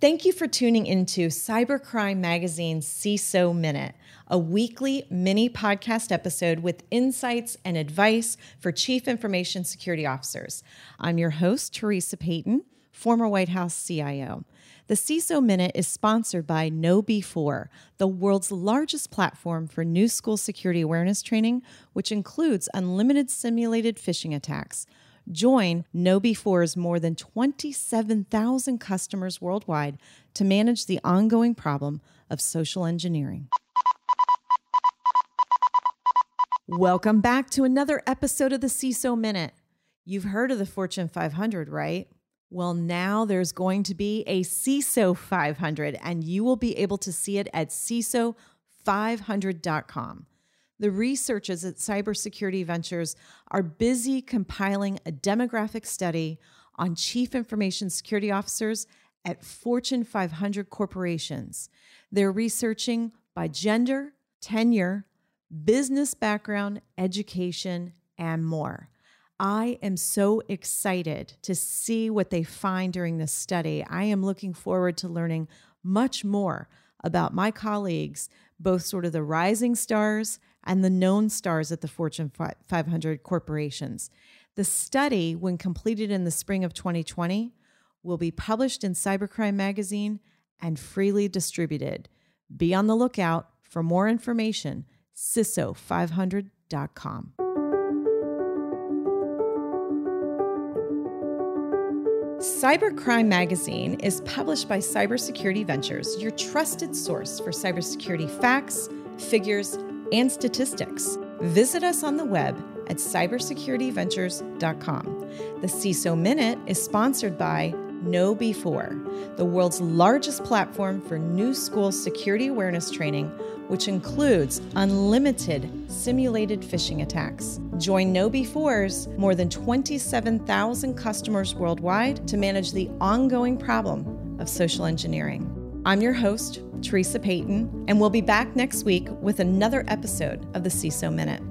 Thank you for tuning into Cybercrime Magazine's CISO Minute, a weekly mini podcast episode with insights and advice for Chief Information Security Officers. I'm your host, Theresa Payton, former White House CIO. The CISO Minute is sponsored by KnowBe4, the world's largest platform for new school security awareness training, which includes unlimited simulated phishing attacks. Join KnowBe4's more than 27,000 customers worldwide to manage the ongoing problem of social engineering. Welcome back to another episode of the CISO Minute. You've heard of the Fortune 500, right? Well, now there's going to be a CISO 500, and you will be able to see it at CISO500.com. The researchers at Cybersecurity Ventures are busy compiling a demographic study on chief information security officers at Fortune 500 corporations. They're researching by gender, tenure, business background, education, and more. I am so excited to see what they find during this study. I am looking forward to learning much more about my colleagues, both sort of the rising stars and the known stars at the Fortune 500 corporations. The study, when completed in the spring of 2020, will be published in Cybercrime Magazine and freely distributed. Be on the lookout for more information, CISO500.com. Cybercrime Magazine is published by Cybersecurity Ventures, your trusted source for cybersecurity facts, figures, and statistics. Visit us on the web at cybersecurityventures.com. The CISO Minute is sponsored by KnowBe4, the world's largest platform for new school security awareness training, which includes unlimited simulated phishing attacks. Join KnowBe4's more than 27,000 customers worldwide to manage the ongoing problem of social engineering. I'm your host, Theresa Payton, and we'll be back next week with another episode of the CISO Minute.